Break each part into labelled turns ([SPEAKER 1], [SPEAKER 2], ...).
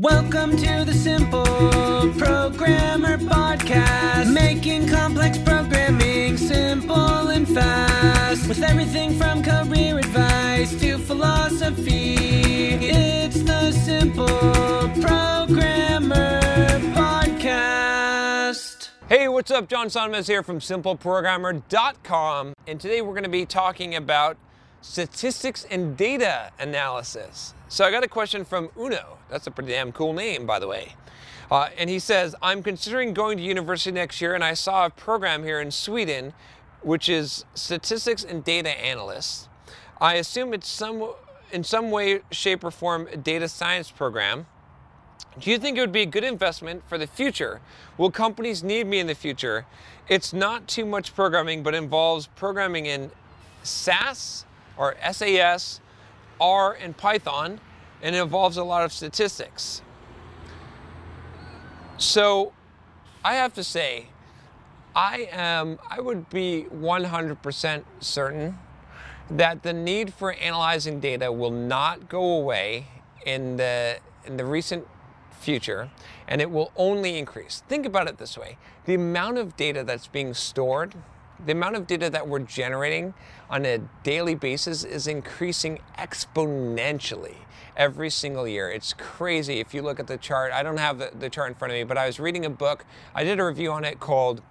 [SPEAKER 1] Welcome to the Simple Programmer Podcast, making complex programming simple and fast. With everything from career advice to philosophy, it's the Simple Programmer Podcast.
[SPEAKER 2] Hey, what's up? John Sonmez here from SimpleProgrammer.com, and today we're going to be talking about statistics and data analysis. So I got a question from Uno. That's a pretty damn cool name, by the way. Uh, and he says, I'm considering going to university next year, and I saw a program here in Sweden, which is statistics and data analysts. I assume it's some, in some way, shape, or form a data science program. Do you think it would be a good investment for the future? Will companies need me in the future? It's not too much programming, but involves programming in SAS or SAS, R, and Python, and it involves a lot of statistics. So I have to say, I am I would be 100% certain that the need for analyzing data will not go away in the in the recent future and it will only increase. Think about it this way. The amount of data that's being stored, the amount of data that we're generating on a daily basis is increasing exponentially every single year. It's crazy if you look at the chart. I don't have the, the chart in front of me, but I was reading a book. I did a review on it called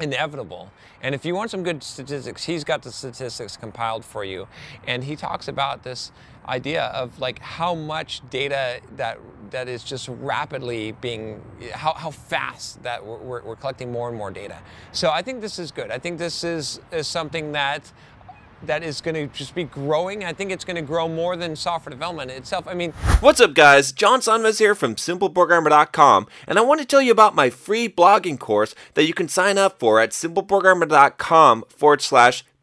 [SPEAKER 2] inevitable. And if you want some good statistics, he's got the statistics compiled for you. And he talks about this idea of like how much data that that is just rapidly being how, how fast that we're, we're collecting more and more data. So I think this is good. I think this is, is something that that is going to just be growing. I think it's going to grow more than software development itself. I mean,
[SPEAKER 3] What's up, guys? John Sonmez here from SimpleProgrammer.com, and I want to tell you about my free blogging course that you can sign up for at SimpleProgrammer.com forward slash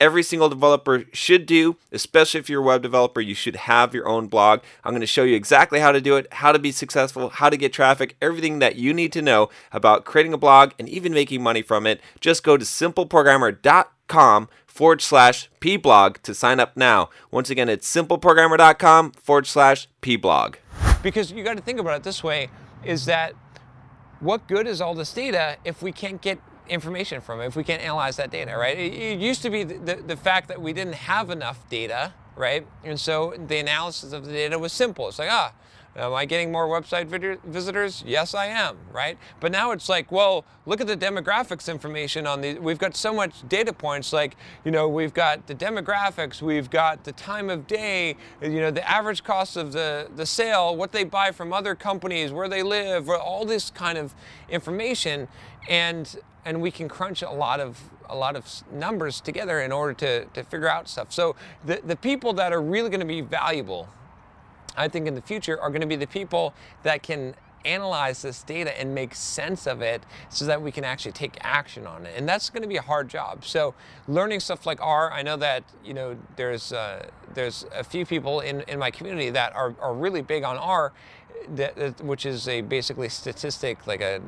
[SPEAKER 3] every single developer should do, especially if you're a web developer, you should have your own blog. I'm going to show you exactly how to do it, how to be successful, how to get traffic, everything that you need to know about creating a blog and even making money from it. Just go to simpleprogrammer.com forward slash pblog to sign up now. Once again, it's simpleprogrammer.com forward slash pblog.
[SPEAKER 2] because you got to think about it this way is that what good is all this data if we can't get information from it, if we can't analyze that data, right? It, it used to be the, the, the fact that we didn't have enough data, right? And so the analysis of the data was simple. It's like, ah, Am I getting more website visitors? Yes, I am, right? But now it's like, well, look at the demographics information on the. We've got so much data points. Like, you know, we've got the demographics, we've got the time of day, you know, the average cost of the the sale, what they buy from other companies, where they live, all this kind of information, and and we can crunch a lot of a lot of numbers together in order to to figure out stuff. So the the people that are really going to be valuable I think in the future are going to be the people that can analyze this data and make sense of it so that we can actually take action on it. And that's going to be a hard job. So learning stuff like r i know that you know there's uh, there's a few people in, in my community that are, are really big on r that, which is a basically statistic, like a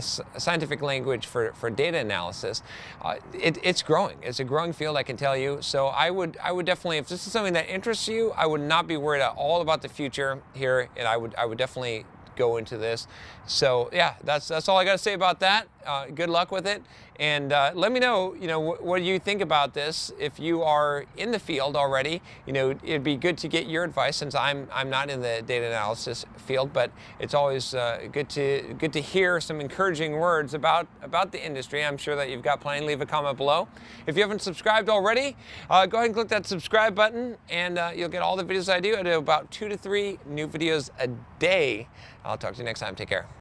[SPEAKER 2] scientific language for, for data analysis. Uh, it, it's growing. It's a growing field, I can tell you. So I would I would definitely, if this is something that interests you, I would not be worried at all about the future here, and I would I would definitely go into this. So yeah, that's that's all I got to say about that. Uh, good luck with it, and uh, let me know, you know, wh- what you think about this. If you are in the field already, you know, it'd be good to get your advice since I'm I'm not in the data analysis field, but it's always uh, good to good to hear some encouraging words about about the industry. I'm sure that you've got plenty. Leave a comment below. If you haven't subscribed already, uh, go ahead and click that subscribe button, and uh, you'll get all the videos I do. I do about two to three new videos a day. I'll talk to you next time. Take care.